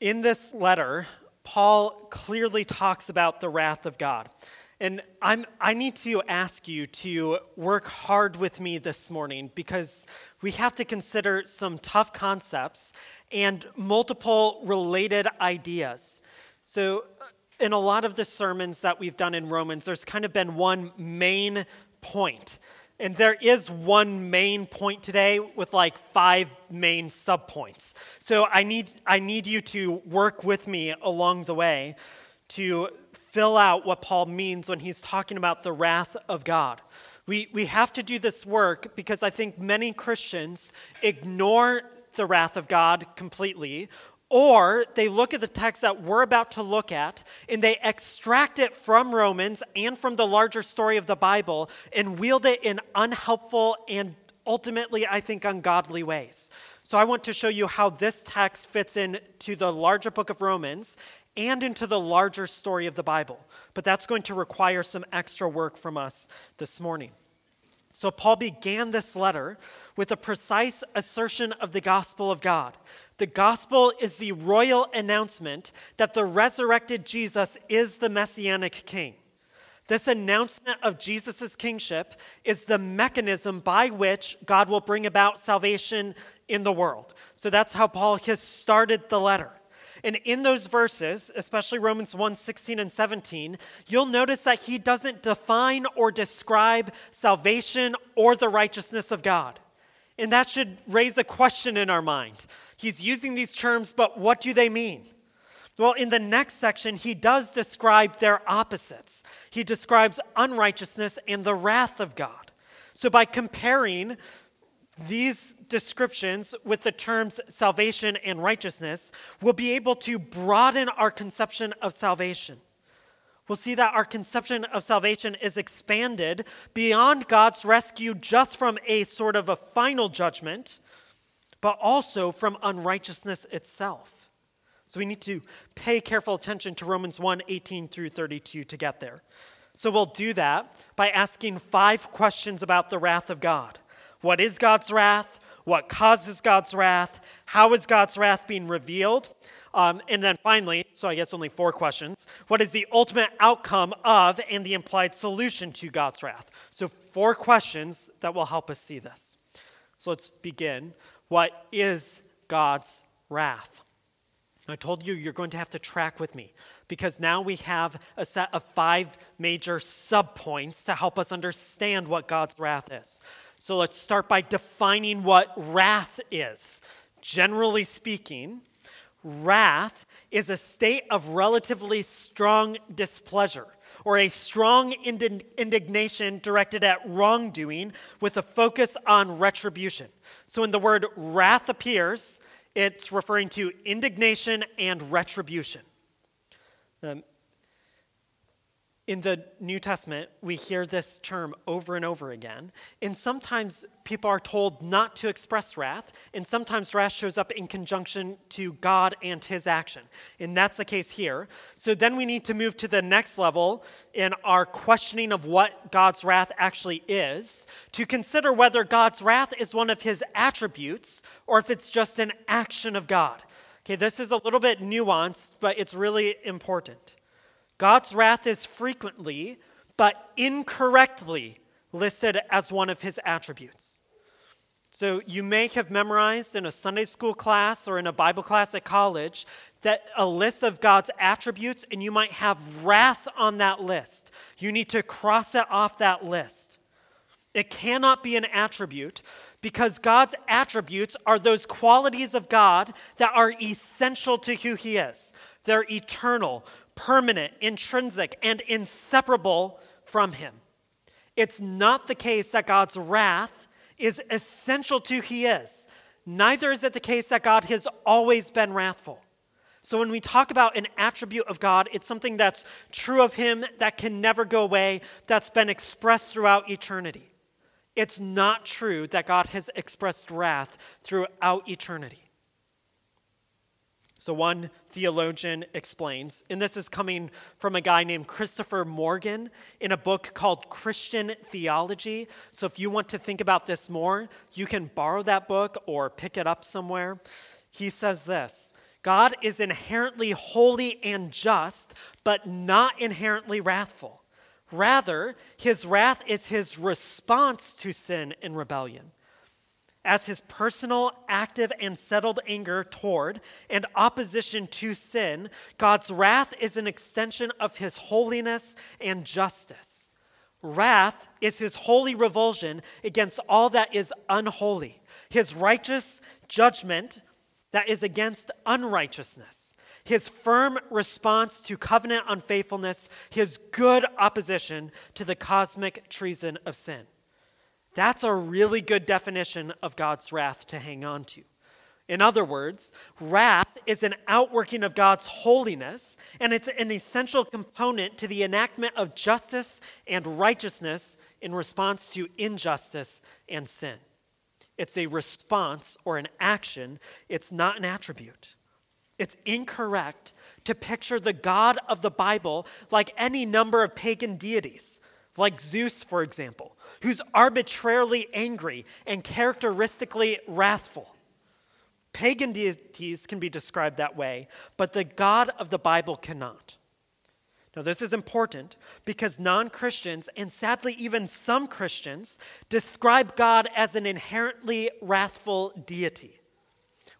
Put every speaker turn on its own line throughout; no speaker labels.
In this letter, Paul clearly talks about the wrath of God. And I'm, I need to ask you to work hard with me this morning because we have to consider some tough concepts and multiple related ideas. So, uh, in a lot of the sermons that we've done in Romans, there's kind of been one main point. And there is one main point today with like five main subpoints. So I need, I need you to work with me along the way to fill out what Paul means when he's talking about the wrath of God. We, we have to do this work because I think many Christians ignore the wrath of God completely or they look at the text that we're about to look at and they extract it from Romans and from the larger story of the Bible and wield it in unhelpful and ultimately, I think, ungodly ways. So I want to show you how this text fits into the larger book of Romans and into the larger story of the Bible. But that's going to require some extra work from us this morning. So Paul began this letter with a precise assertion of the gospel of God the gospel is the royal announcement that the resurrected Jesus is the messianic king. This announcement of Jesus' kingship is the mechanism by which God will bring about salvation in the world. So that's how Paul has started the letter. And in those verses, especially Romans 1 16 and 17, you'll notice that he doesn't define or describe salvation or the righteousness of God. And that should raise a question in our mind. He's using these terms, but what do they mean? Well, in the next section, he does describe their opposites. He describes unrighteousness and the wrath of God. So, by comparing these descriptions with the terms salvation and righteousness, we'll be able to broaden our conception of salvation. We'll see that our conception of salvation is expanded beyond God's rescue just from a sort of a final judgment, but also from unrighteousness itself. So we need to pay careful attention to Romans 1 18 through 32 to get there. So we'll do that by asking five questions about the wrath of God. What is God's wrath? What causes God's wrath? How is God's wrath being revealed? Um, and then finally, so I guess only four questions. What is the ultimate outcome of and the implied solution to God's wrath? So, four questions that will help us see this. So, let's begin. What is God's wrath? I told you you're going to have to track with me because now we have a set of five major subpoints to help us understand what God's wrath is. So let's start by defining what wrath is. Generally speaking, Wrath is a state of relatively strong displeasure or a strong indignation directed at wrongdoing with a focus on retribution. So when the word wrath appears, it's referring to indignation and retribution. Um, in the New Testament, we hear this term over and over again. And sometimes people are told not to express wrath, and sometimes wrath shows up in conjunction to God and his action. And that's the case here. So then we need to move to the next level in our questioning of what God's wrath actually is to consider whether God's wrath is one of his attributes or if it's just an action of God. Okay, this is a little bit nuanced, but it's really important. God's wrath is frequently, but incorrectly, listed as one of his attributes. So you may have memorized in a Sunday school class or in a Bible class at college that a list of God's attributes, and you might have wrath on that list. You need to cross it off that list. It cannot be an attribute because God's attributes are those qualities of God that are essential to who He is. They're eternal, permanent, intrinsic, and inseparable from Him. It's not the case that God's wrath is essential to He is. Neither is it the case that God has always been wrathful. So when we talk about an attribute of God, it's something that's true of Him, that can never go away, that's been expressed throughout eternity. It's not true that God has expressed wrath throughout eternity. So, one theologian explains, and this is coming from a guy named Christopher Morgan in a book called Christian Theology. So, if you want to think about this more, you can borrow that book or pick it up somewhere. He says this God is inherently holy and just, but not inherently wrathful. Rather, his wrath is his response to sin and rebellion. As his personal, active, and settled anger toward and opposition to sin, God's wrath is an extension of his holiness and justice. Wrath is his holy revulsion against all that is unholy, his righteous judgment that is against unrighteousness his firm response to covenant unfaithfulness, his good opposition to the cosmic treason of sin. That's a really good definition of God's wrath to hang on to. In other words, wrath is an outworking of God's holiness, and it's an essential component to the enactment of justice and righteousness in response to injustice and sin. It's a response or an action, it's not an attribute. It's incorrect to picture the God of the Bible like any number of pagan deities, like Zeus, for example, who's arbitrarily angry and characteristically wrathful. Pagan deities can be described that way, but the God of the Bible cannot. Now, this is important because non Christians, and sadly even some Christians, describe God as an inherently wrathful deity.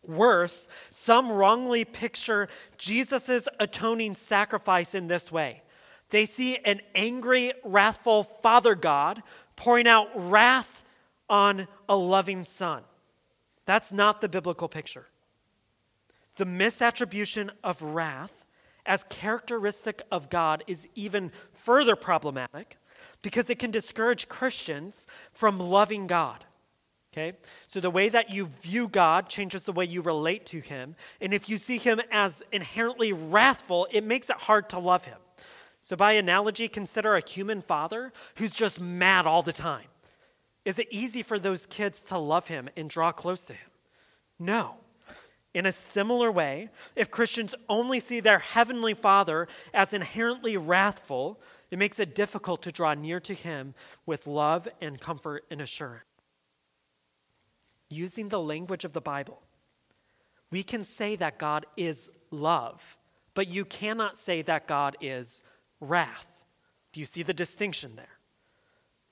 Worse, some wrongly picture Jesus' atoning sacrifice in this way. They see an angry, wrathful Father God pouring out wrath on a loving Son. That's not the biblical picture. The misattribution of wrath as characteristic of God is even further problematic because it can discourage Christians from loving God. Okay? So the way that you view God changes the way you relate to him. And if you see him as inherently wrathful, it makes it hard to love him. So, by analogy, consider a human father who's just mad all the time. Is it easy for those kids to love him and draw close to him? No. In a similar way, if Christians only see their heavenly father as inherently wrathful, it makes it difficult to draw near to him with love and comfort and assurance using the language of the Bible, we can say that God is love, but you cannot say that God is wrath. Do you see the distinction there?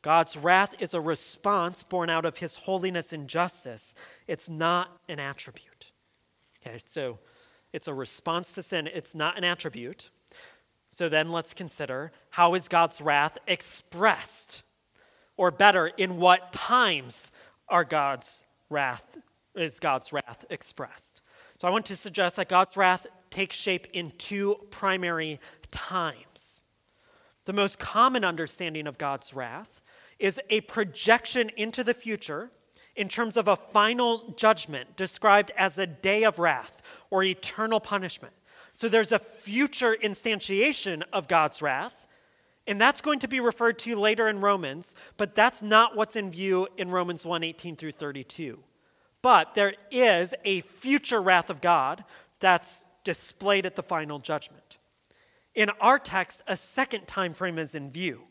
God's wrath is a response born out of his holiness and justice. It's not an attribute. Okay, so it's a response to sin, it's not an attribute. So then let's consider how is God's wrath expressed? Or better, in what times are God's wrath is God's wrath expressed. So I want to suggest that God's wrath takes shape in two primary times. The most common understanding of God's wrath is a projection into the future in terms of a final judgment described as a day of wrath or eternal punishment. So there's a future instantiation of God's wrath, and that's going to be referred to later in Romans, but that's not what's in view in Romans 1 18 through 32. But there is a future wrath of God that's displayed at the final judgment. In our text, a second time frame is in view.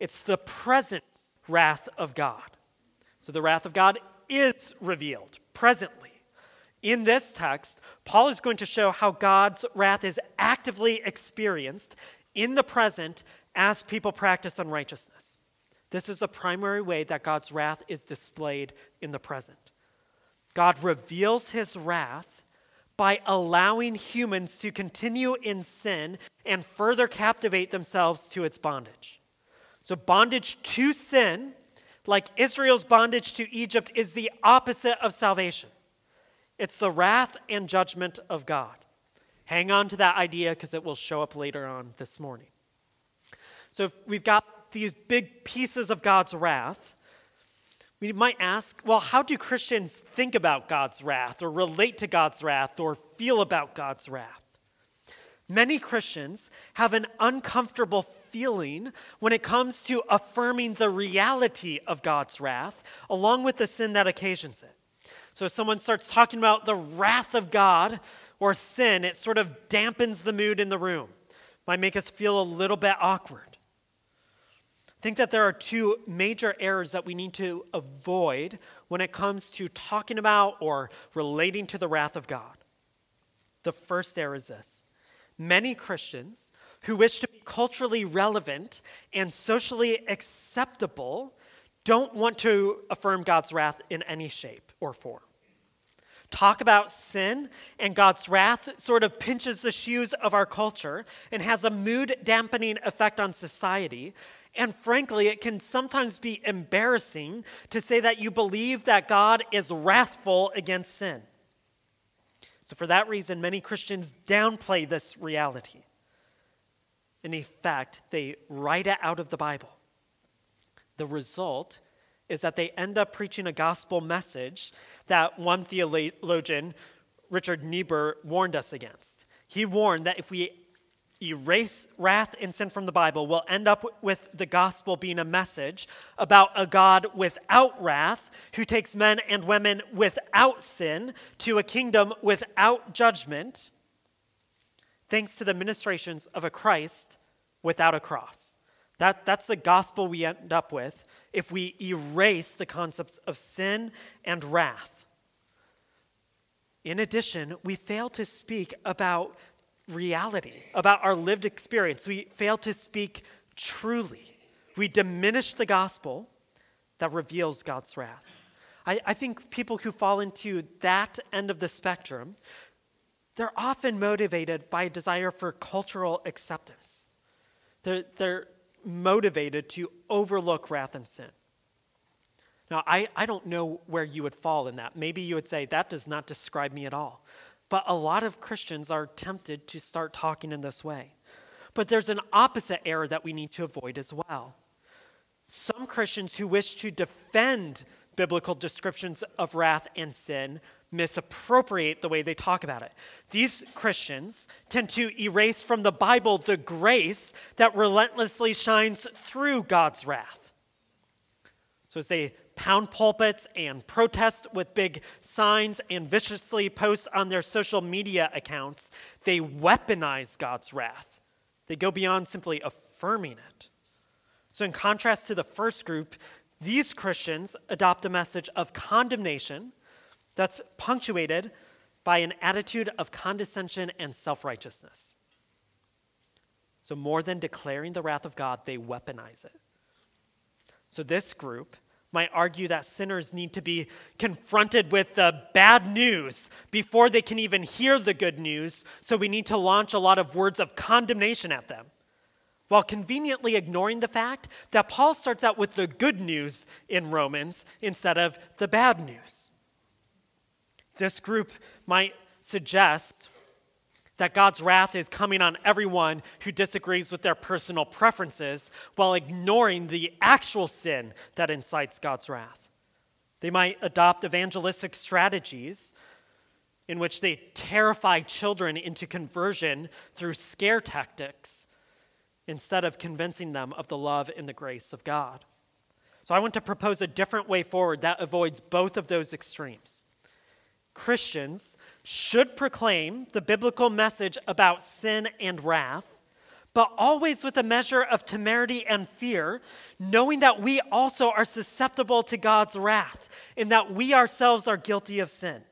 It's the present wrath of God. So the wrath of God is revealed presently. In this text, Paul is going to show how God's wrath is actively experienced in the present as people practice unrighteousness. This is the primary way that God's wrath is displayed in the present. God reveals his wrath by allowing humans to continue in sin and further captivate themselves to its bondage. So, bondage to sin, like Israel's bondage to Egypt, is the opposite of salvation. It's the wrath and judgment of God. Hang on to that idea because it will show up later on this morning. So we've got these big pieces of God's wrath. We might ask, well, how do Christians think about God's wrath or relate to God's wrath or feel about God's wrath? Many Christians have an uncomfortable feeling when it comes to affirming the reality of God's wrath along with the sin that occasions it. So if someone starts talking about the wrath of God or sin, it sort of dampens the mood in the room, might make us feel a little bit awkward. I think that there are two major errors that we need to avoid when it comes to talking about or relating to the wrath of God. The first error is this many Christians who wish to be culturally relevant and socially acceptable don't want to affirm God's wrath in any shape or form. Talk about sin and God's wrath sort of pinches the shoes of our culture and has a mood dampening effect on society. And frankly, it can sometimes be embarrassing to say that you believe that God is wrathful against sin. So, for that reason, many Christians downplay this reality. In effect, they write it out of the Bible. The result is that they end up preaching a gospel message that one theologian, Richard Niebuhr, warned us against. He warned that if we erase wrath and sin from the Bible, we'll end up with the gospel being a message about a God without wrath who takes men and women without sin to a kingdom without judgment, thanks to the ministrations of a Christ without a cross. That, that's the gospel we end up with if we erase the concepts of sin and wrath. In addition, we fail to speak about reality, about our lived experience. We fail to speak truly. We diminish the gospel that reveals God's wrath. I, I think people who fall into that end of the spectrum, they're often motivated by a desire for cultural acceptance. They're, they're motivated to overlook wrath and sin. Now, I, I don't know where you would fall in that. Maybe you would say, that does not describe me at all. But a lot of Christians are tempted to start talking in this way. But there's an opposite error that we need to avoid as well. Some Christians who wish to defend biblical descriptions of wrath and sin misappropriate the way they talk about it. These Christians tend to erase from the Bible the grace that relentlessly shines through God's wrath. So as they pound pulpits and protest with big signs and viciously post on their social media accounts, they weaponize God's wrath. They go beyond simply affirming it. So, in contrast to the first group, these Christians adopt a message of condemnation that's punctuated by an attitude of condescension and self righteousness. So, more than declaring the wrath of God, they weaponize it. So, this group might argue that sinners need to be confronted with the bad news before they can even hear the good news, so we need to launch a lot of words of condemnation at them, while conveniently ignoring the fact that Paul starts out with the good news in Romans instead of the bad news. This group might suggest that God's wrath is coming on everyone who disagrees with their personal preferences while ignoring the actual sin that incites God's wrath. They might adopt evangelistic strategies in which they terrify children into conversion through scare tactics instead of convincing them of the love and the grace of God. So I want to propose a different way forward that avoids both of those extremes. Christians should proclaim the biblical message about sin and wrath, but always with a measure of temerity and fear, knowing that we also are susceptible to God's wrath and that we ourselves are guilty of sin.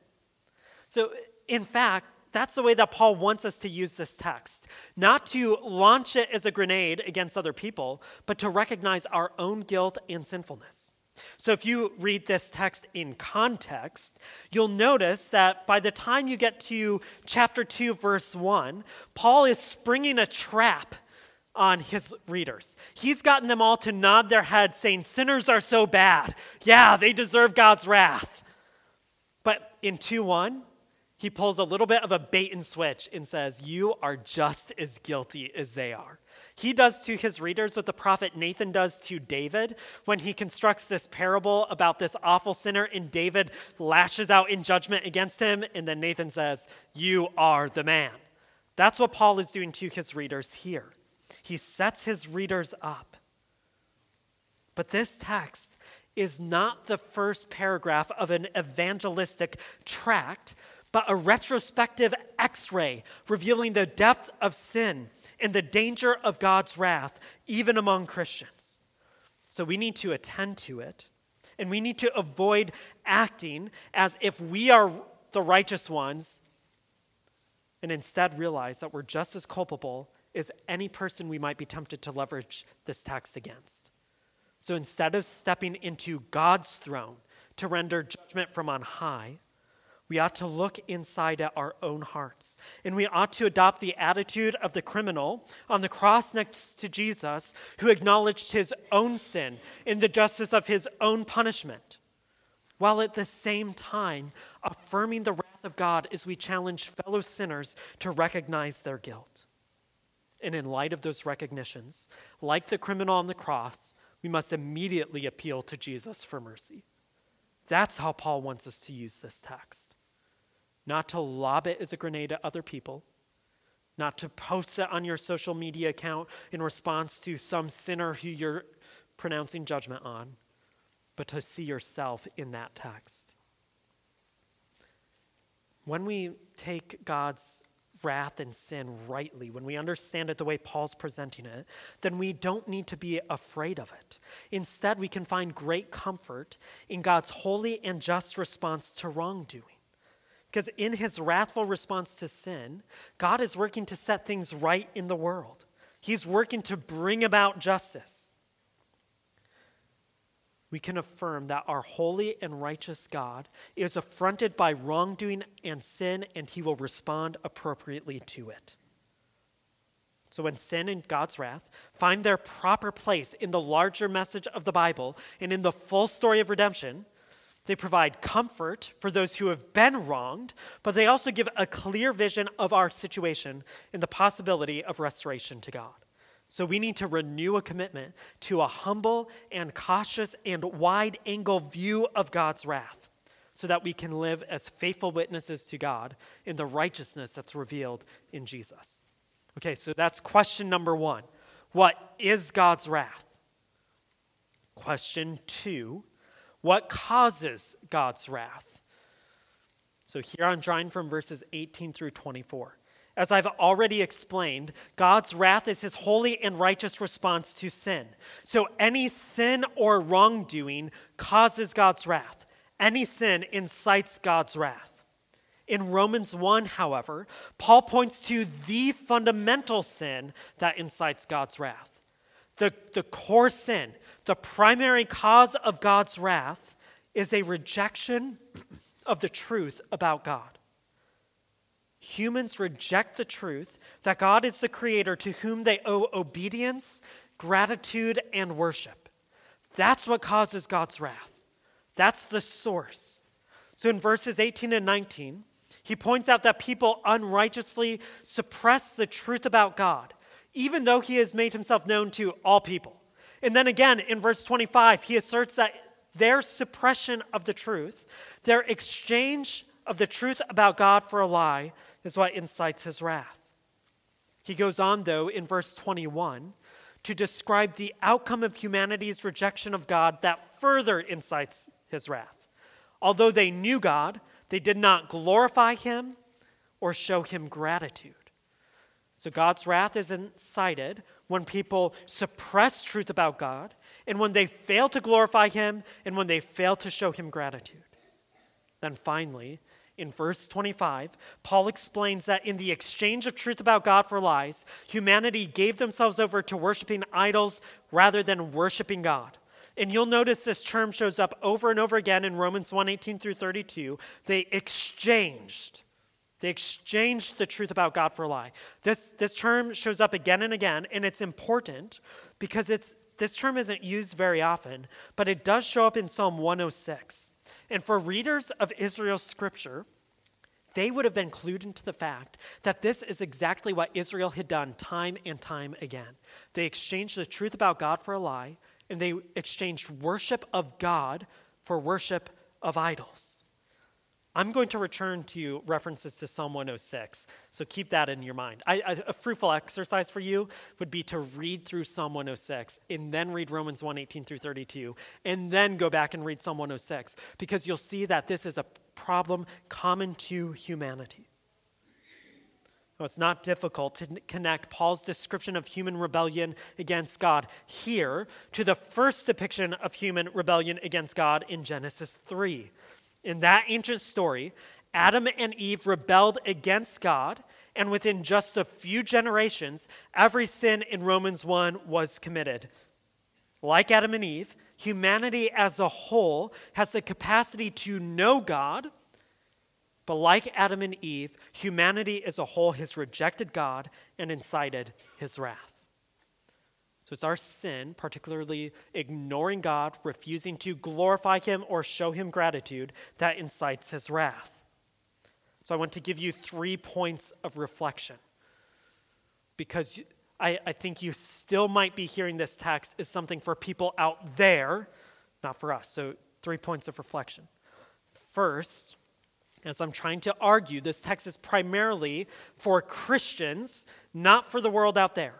So, in fact, that's the way that Paul wants us to use this text. Not to launch it as a grenade against other people, but to recognize our own guilt and sinfulness. So, if you read this text in context, you'll notice that by the time you get to chapter 2, verse 1, Paul is springing a trap on his readers. He's gotten them all to nod their heads, saying, Sinners are so bad. Yeah, they deserve God's wrath. But in 2 1, he pulls a little bit of a bait and switch and says, You are just as guilty as they are. He does to his readers what the prophet Nathan does to David when he constructs this parable about this awful sinner, and David lashes out in judgment against him, and then Nathan says, You are the man. That's what Paul is doing to his readers here. He sets his readers up. But this text is not the first paragraph of an evangelistic tract, but a retrospective x ray revealing the depth of sin and the danger of God's wrath, even among Christians. So we need to attend to it, and we need to avoid acting as if we are the righteous ones and instead realize that we're just as culpable as any person we might be tempted to leverage this text against. So instead of stepping into God's throne to render judgment from on high, we ought to look inside at our own hearts. And we ought to adopt the attitude of the criminal on the cross next to Jesus, who acknowledged his own sin in the justice of his own punishment, while at the same time affirming the wrath of God as we challenge fellow sinners to recognize their guilt. And in light of those recognitions, like the criminal on the cross, we must immediately appeal to Jesus for mercy. That's how Paul wants us to use this text. Not to lob it as a grenade at other people, not to post it on your social media account in response to some sinner who you're pronouncing judgment on, but to see yourself in that text. When we take God's wrath and sin rightly, when we understand it the way Paul's presenting it, then we don't need to be afraid of it. Instead, we can find great comfort in God's holy and just response to wrongdoing. Because in his wrathful response to sin, God is working to set things right in the world. He's working to bring about justice we can affirm that our holy and righteous God is affronted by wrongdoing and sin, and he will respond appropriately to it. So, when sin and God's wrath find their proper place in the larger message of the Bible and in the full story of redemption, they provide comfort for those who have been wronged, but they also give a clear vision of our situation and the possibility of restoration to God. So we need to renew a commitment to a humble and cautious and wide angle view of God's wrath so that we can live as faithful witnesses to God in the righteousness that's revealed in Jesus. Okay, so that's question number one. What is God's wrath? Question two What causes God's wrath? So here I'm drawing from verses 18 through 24. As I've already explained, God's wrath is his holy and righteous response to sin. So any sin or wrongdoing causes God's wrath. Any sin incites God's wrath. In Romans 1, however, Paul points to the fundamental sin that incites God's wrath. The, the core sin, the primary cause of God's wrath, is a rejection of the truth about God humans reject the truth that God is the creator to whom they owe obedience, gratitude, and worship. That's what causes God's wrath. That's the source. So in verses 18 and 19, he points out that people unrighteously suppress the truth about God, even though he has made himself known to all people. And then again in verse 25, he asserts that their suppression of the truth, their exchange of the truth about God for a lie, is what incites his wrath. He goes on, though, in verse 21 to describe the outcome of humanity's rejection of God that further incites his wrath. Although they knew God, they did not glorify him or show him gratitude. So God's wrath is incited when people suppress truth about God and when they fail to glorify him and when they fail to show him gratitude. Then finally, in verse 25, Paul explains that in the exchange of truth about God for lies, humanity gave themselves over to worshiping idols rather than worshiping God. And you'll notice this term shows up over and over again in Romans 1 18 through 32. They exchanged. They exchanged the truth about God for a lie. This, this term shows up again and again, and it's important because it's, this term isn't used very often, but it does show up in Psalm 106. And for readers of Israel's scripture, they would have been clued into the fact that this is exactly what Israel had done time and time again. They exchanged the truth about God for a lie, and they exchanged worship of God for worship of idols. I'm going to return to you references to Psalm 106, so keep that in your mind. A fruitful exercise for you would be to read through Psalm 106 and then read Romans 1 18 through 32, and then go back and read Psalm 106, because you'll see that this is a problem common to humanity. Now, it's not difficult to connect Paul's description of human rebellion against God here to the first depiction of human rebellion against God in Genesis 3. In that ancient story, Adam and Eve rebelled against God, and within just a few generations, every sin in Romans 1 was committed. Like Adam and Eve, humanity as a whole has the capacity to know God, but like Adam and Eve, humanity as a whole has rejected God and incited his wrath. So it's our sin, particularly ignoring God, refusing to glorify Him or show Him gratitude, that incites His wrath. So I want to give you three points of reflection because I, I think you still might be hearing this text is something for people out there, not for us. So, three points of reflection. First, as I'm trying to argue, this text is primarily for Christians, not for the world out there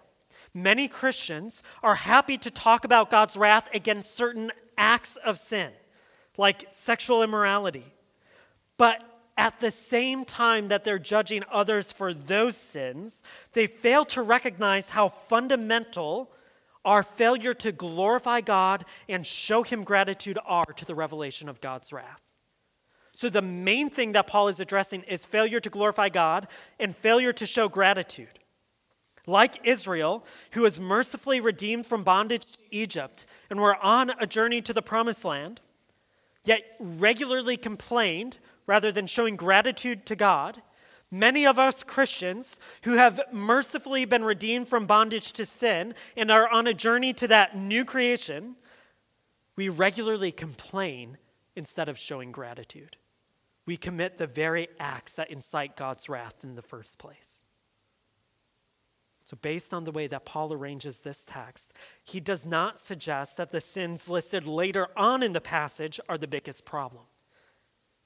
many Christians are happy to talk about God's wrath against certain acts of sin, like sexual immorality. But at the same time that they're judging others for those sins, they fail to recognize how fundamental our failure to glorify God and show Him gratitude are to the revelation of God's wrath. So, the main thing that Paul is addressing is failure to glorify God and failure to show gratitude. Like Israel, who was mercifully redeemed from bondage to Egypt and were on a journey to the promised land, yet regularly complained rather than showing gratitude to God, many of us Christians who have mercifully been redeemed from bondage to sin and are on a journey to that new creation, we regularly complain instead of showing gratitude. We commit the very acts that incite God's wrath in the first place. So, based on the way that Paul arranges this text, he does not suggest that the sins listed later on in the passage are the biggest problem.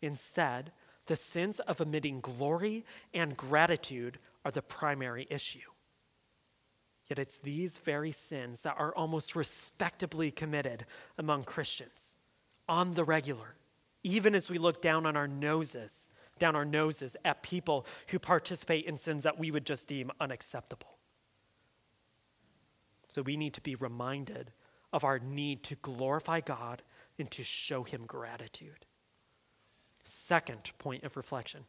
Instead, the sins of omitting glory and gratitude are the primary issue. Yet it's these very sins that are almost respectably committed among Christians on the regular, even as we look down on our noses, down our noses at people who participate in sins that we would just deem unacceptable. So we need to be reminded of our need to glorify God and to show Him gratitude. Second point of reflection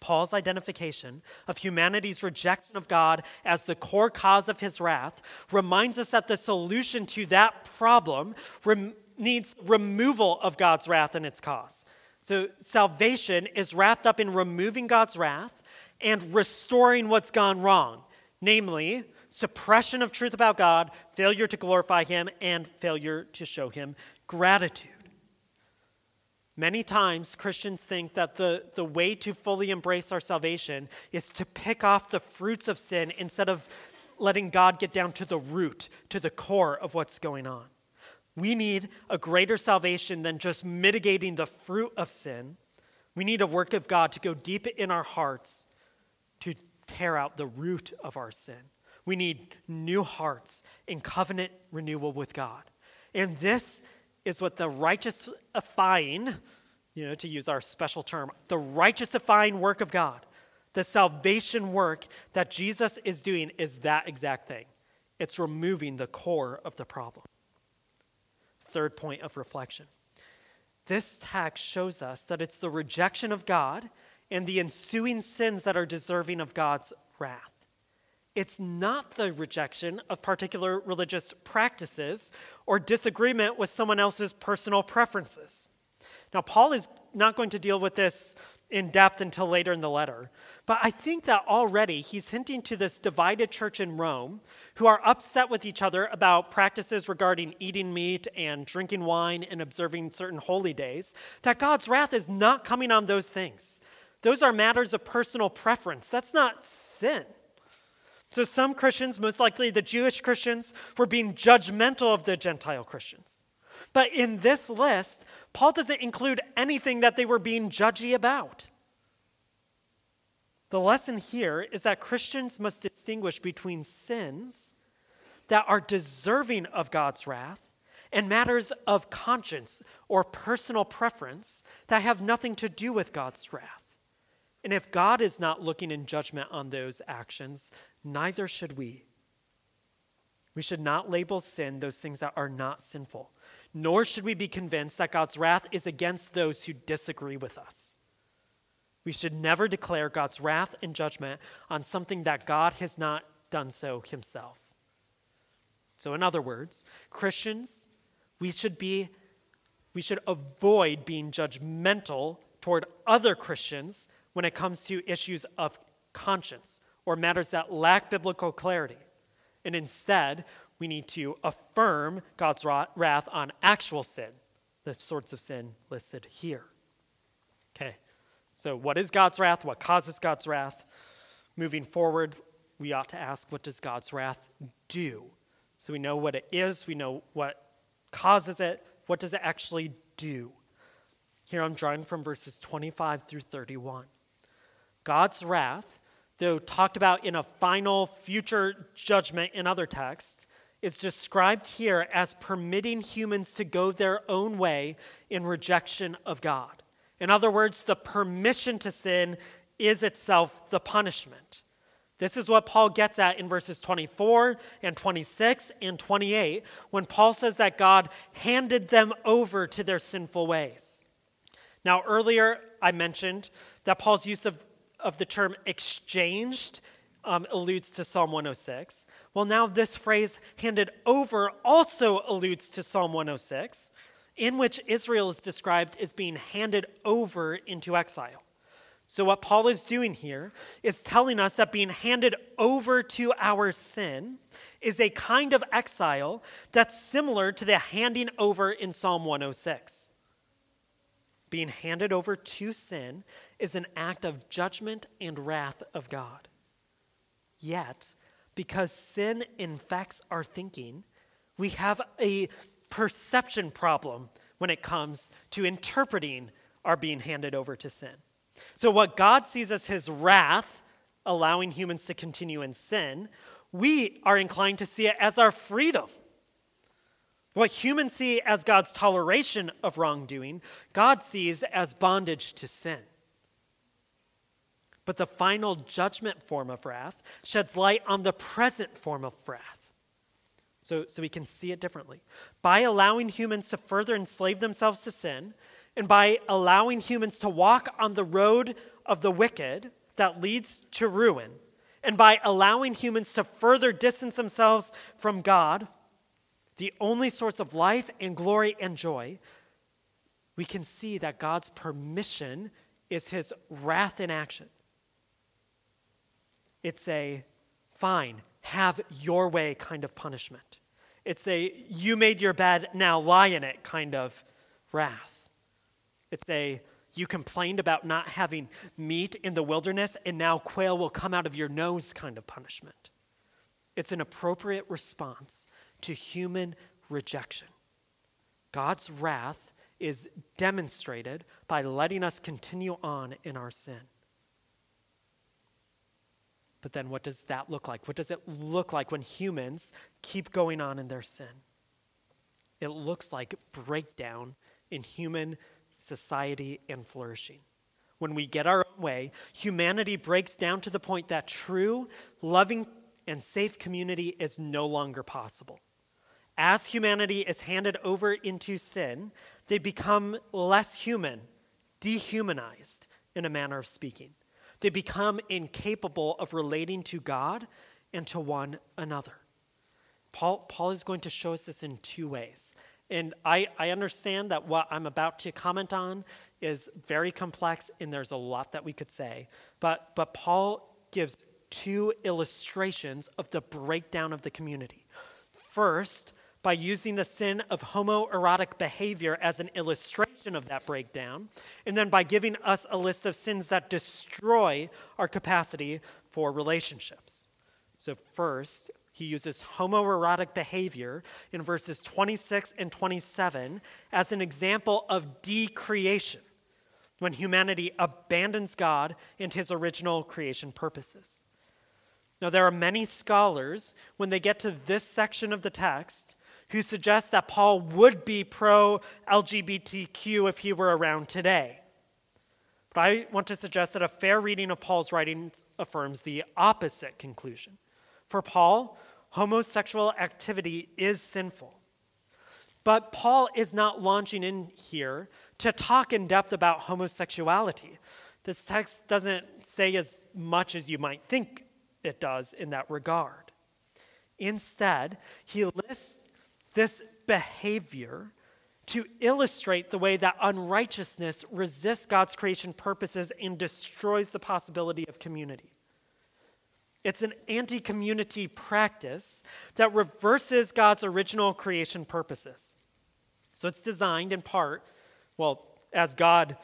Paul's identification of humanity's rejection of God as the core cause of his wrath reminds us that the solution to that problem rem- needs removal of God's wrath and its cause. So, salvation is wrapped up in removing God's wrath and restoring what's gone wrong, namely, suppression of truth about God, failure to glorify Him, and failure to show Him gratitude. Many times, Christians think that the, the way to fully embrace our salvation is to pick off the fruits of sin instead of letting God get down to the root, to the core of what's going on. We need a greater salvation than just mitigating the fruit of sin. We need a work of God to go deep in our hearts to tear out the root of our sin. We need new hearts in covenant renewal with God. And this is what the righteousifying, you know, to use our special term, the righteousifying work of God, the salvation work that Jesus is doing is that exact thing. It's removing the core of the problem. Third point of reflection. This text shows us that it's the rejection of God and the ensuing sins that are deserving of God's wrath. It's not the rejection of particular religious practices or disagreement with someone else's personal preferences. Now, Paul is not going to deal with this in depth until later in the letter, but I think that already he's hinting to this divided church in Rome who are upset with each other about practices regarding eating meat and drinking wine and observing certain holy days, that God's wrath is not coming on those things. Those are matters of personal preference. That's not sin. So some Christians, most likely the Jewish Christians, were being judgmental of the Gentile Christians. But in this list, Paul doesn't include anything that they were being judgy about. The lesson here is that Christians must distinguish between sins that are deserving of God's wrath and matters of conscience or personal preference that have nothing to do with God's wrath. And if God is not looking in judgment on those actions, neither should we. We should not label sin those things that are not sinful, nor should we be convinced that God's wrath is against those who disagree with us. We should never declare God's wrath and judgment on something that God has not done so himself. So, in other words, Christians, we should be we should avoid being judgmental toward other Christians when it comes to issues of conscience or matters that lack biblical clarity. And instead, we need to affirm God's wrath on actual sin, the sorts of sin listed here. Okay. So, what is God's wrath? What causes God's wrath? Moving forward, we ought to ask, what does God's wrath do? So, we know what it is, we know what causes it. What does it actually do? Here I'm drawing from verses 25 through 31. God's wrath, though talked about in a final future judgment in other texts, is described here as permitting humans to go their own way in rejection of God. In other words, the permission to sin is itself the punishment. This is what Paul gets at in verses 24 and 26 and 28 when Paul says that God handed them over to their sinful ways. Now, earlier I mentioned that Paul's use of, of the term exchanged um, alludes to Psalm 106. Well, now this phrase handed over also alludes to Psalm 106 in which Israel is described as being handed over into exile. So, what Paul is doing here is telling us that being handed over to our sin is a kind of exile that's similar to the handing over in Psalm 106. Being handed over to sin is an act of judgment and wrath of God. Yet, because sin infects our thinking, we have a perception problem when it comes to interpreting our being handed over to sin. So, what God sees as his wrath, allowing humans to continue in sin, we are inclined to see it as our freedom. What humans see as God's toleration of wrongdoing, God sees as bondage to sin. But the final judgment form of wrath sheds light on the present form of wrath so, so we can see it differently. By allowing humans to further enslave themselves to sin, and by allowing humans to walk on the road of the wicked that leads to ruin, and by allowing humans to further distance themselves from God, the only source of life and glory and joy, we can see that God's permission is his wrath in action. It's a fine, have your way kind of punishment. It's a you made your bed, now lie in it kind of wrath. It's a you complained about not having meat in the wilderness, and now quail will come out of your nose kind of punishment. It's an appropriate response to human rejection. God's wrath is demonstrated by letting us continue on in our sin. But then what does that look like? What does it look like when humans keep going on in their sin? It looks like breakdown in human society and flourishing. When we get our own way, humanity breaks down to the point that true, loving, and safe community is no longer possible. As humanity is handed over into sin, they become less human, dehumanized, in a manner of speaking. They become incapable of relating to God and to one another. Paul, Paul is going to show us this in two ways. And I, I understand that what I'm about to comment on is very complex and there's a lot that we could say. But, but Paul gives two illustrations of the breakdown of the community. First, by using the sin of homoerotic behavior as an illustration of that breakdown, and then by giving us a list of sins that destroy our capacity for relationships. So, first, he uses homoerotic behavior in verses 26 and 27 as an example of decreation, when humanity abandons God and his original creation purposes. Now, there are many scholars, when they get to this section of the text, who suggests that Paul would be pro LGBTQ if he were around today. But I want to suggest that a fair reading of Paul's writings affirms the opposite conclusion. For Paul, homosexual activity is sinful. But Paul is not launching in here to talk in depth about homosexuality. This text doesn't say as much as you might think it does in that regard. Instead, he lists this behavior to illustrate the way that unrighteousness resists God's creation purposes and destroys the possibility of community. It's an anti community practice that reverses God's original creation purposes. So it's designed in part, well, as God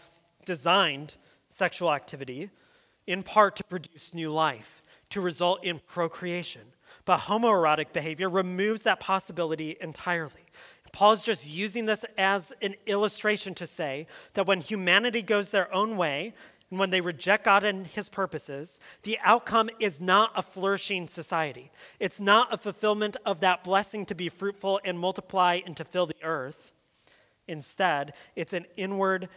designed sexual activity, in part to produce new life, to result in procreation. But homoerotic behavior removes that possibility entirely. Paul is just using this as an illustration to say that when humanity goes their own way and when they reject God and his purposes, the outcome is not a flourishing society. It's not a fulfillment of that blessing to be fruitful and multiply and to fill the earth. Instead, it's an inward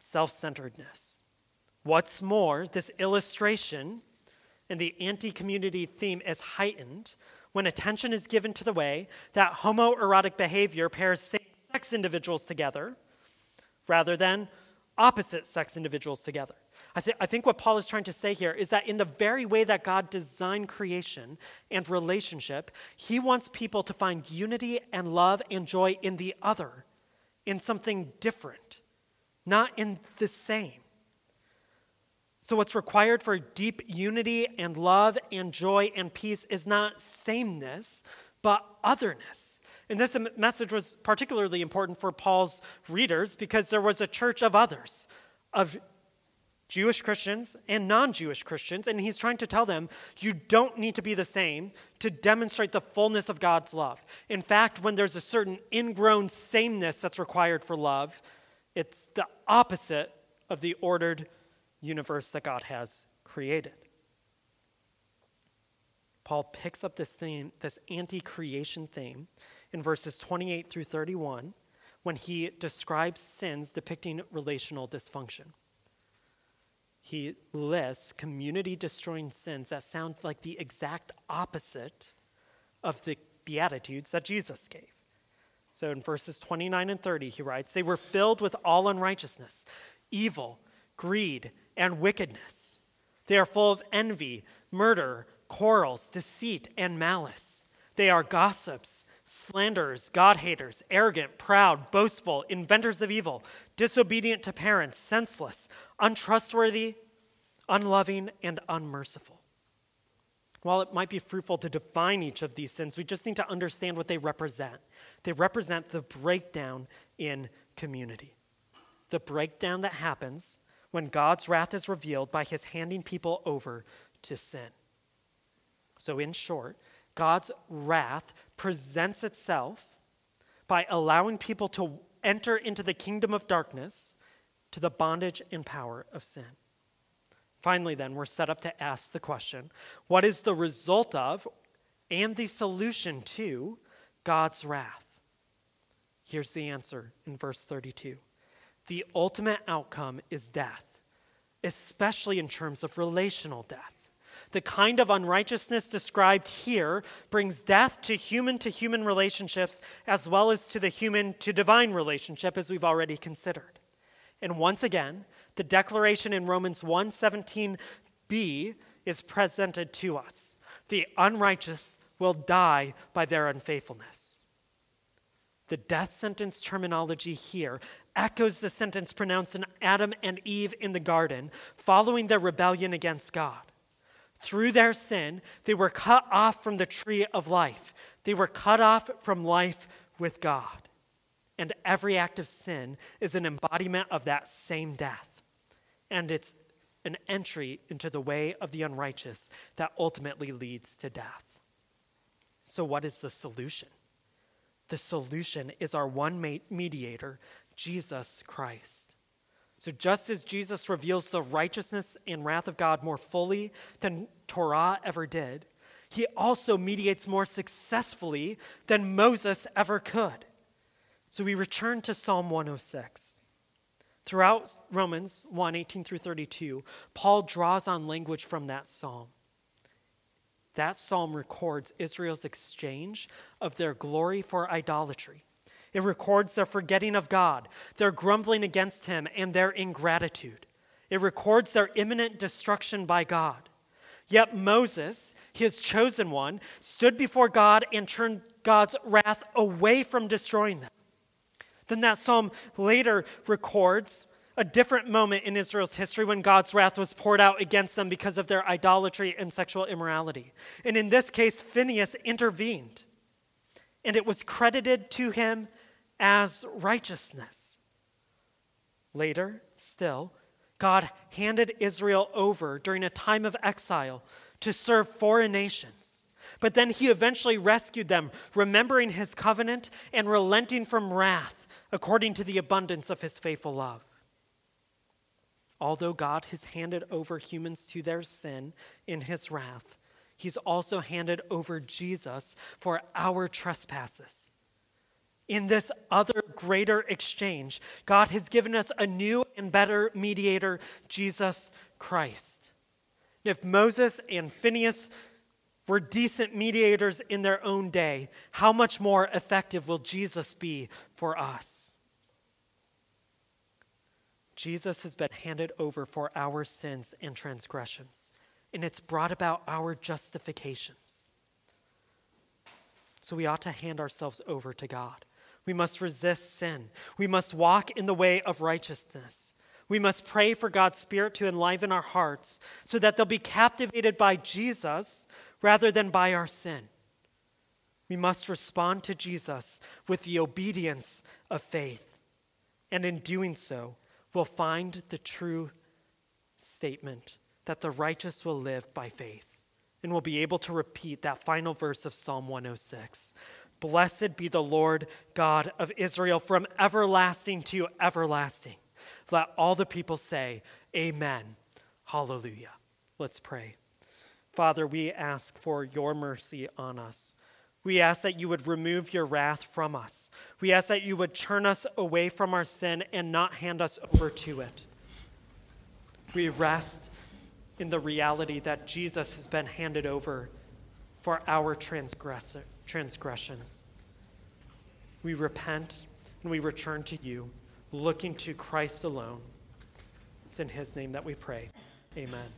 self centeredness. What's more, this illustration and the anti community theme is heightened when attention is given to the way that homoerotic behavior pairs same sex individuals together rather than opposite sex individuals together. I, th- I think what Paul is trying to say here is that in the very way that God designed creation and relationship, he wants people to find unity and love and joy in the other, in something different, not in the same. So, what's required for deep unity and love and joy and peace is not sameness, but otherness. And this message was particularly important for Paul's readers because there was a church of others, of Jewish Christians and non Jewish Christians, and he's trying to tell them you don't need to be the same to demonstrate the fullness of God's love. In fact, when there's a certain ingrown sameness that's required for love, it's the opposite of the ordered universe that God has created. Paul picks up this theme, this anti-creation theme, in verses 28 through 31 when he describes sins depicting relational dysfunction. He lists community destroying sins that sound like the exact opposite of the Beatitudes that Jesus gave. So in verses 29 and 30, he writes, They were filled with all unrighteousness, evil, greed, and wickedness. They are full of envy, murder, quarrels, deceit, and malice. They are gossips, slanderers, God haters, arrogant, proud, boastful, inventors of evil, disobedient to parents, senseless, untrustworthy, unloving, and unmerciful. While it might be fruitful to define each of these sins, we just need to understand what they represent. They represent the breakdown in community. The breakdown that happens when God's wrath is revealed by his handing people over to sin. So, in short, God's wrath presents itself by allowing people to enter into the kingdom of darkness to the bondage and power of sin. Finally, then, we're set up to ask the question what is the result of and the solution to God's wrath? Here's the answer in verse 32 the ultimate outcome is death, especially in terms of relational death. The kind of unrighteousness described here brings death to human to human relationships as well as to the human to divine relationship, as we've already considered. And once again, the declaration in Romans 1:17b is presented to us. The unrighteous will die by their unfaithfulness. The death sentence terminology here echoes the sentence pronounced in Adam and Eve in the garden following their rebellion against God. Through their sin, they were cut off from the tree of life. They were cut off from life with God. And every act of sin is an embodiment of that same death. And it's an entry into the way of the unrighteous that ultimately leads to death. So, what is the solution? The solution is our one mediator, Jesus Christ. So, just as Jesus reveals the righteousness and wrath of God more fully than Torah ever did, he also mediates more successfully than Moses ever could. So, we return to Psalm 106. Throughout Romans 1 18 through 32, Paul draws on language from that psalm. That psalm records Israel's exchange of their glory for idolatry. It records their forgetting of God, their grumbling against Him, and their ingratitude. It records their imminent destruction by God. Yet Moses, his chosen one, stood before God and turned God's wrath away from destroying them. Then that psalm later records a different moment in Israel's history when God's wrath was poured out against them because of their idolatry and sexual immorality. And in this case, Phineas intervened, and it was credited to him as righteousness. Later, still, God handed Israel over during a time of exile to serve foreign nations. But then he eventually rescued them, remembering his covenant and relenting from wrath according to the abundance of his faithful love. Although God has handed over humans to their sin in his wrath, he's also handed over Jesus for our trespasses. In this other greater exchange, God has given us a new and better mediator, Jesus Christ. If Moses and Phineas were decent mediators in their own day, how much more effective will Jesus be for us? Jesus has been handed over for our sins and transgressions, and it's brought about our justifications. So we ought to hand ourselves over to God. We must resist sin. We must walk in the way of righteousness. We must pray for God's Spirit to enliven our hearts so that they'll be captivated by Jesus rather than by our sin. We must respond to Jesus with the obedience of faith. And in doing so, will find the true statement that the righteous will live by faith and will be able to repeat that final verse of Psalm 106. Blessed be the Lord God of Israel from everlasting to everlasting. Let all the people say, Amen. Hallelujah. Let's pray. Father, we ask for your mercy on us. We ask that you would remove your wrath from us. We ask that you would turn us away from our sin and not hand us over to it. We rest in the reality that Jesus has been handed over for our transgressions. We repent and we return to you, looking to Christ alone. It's in his name that we pray. Amen.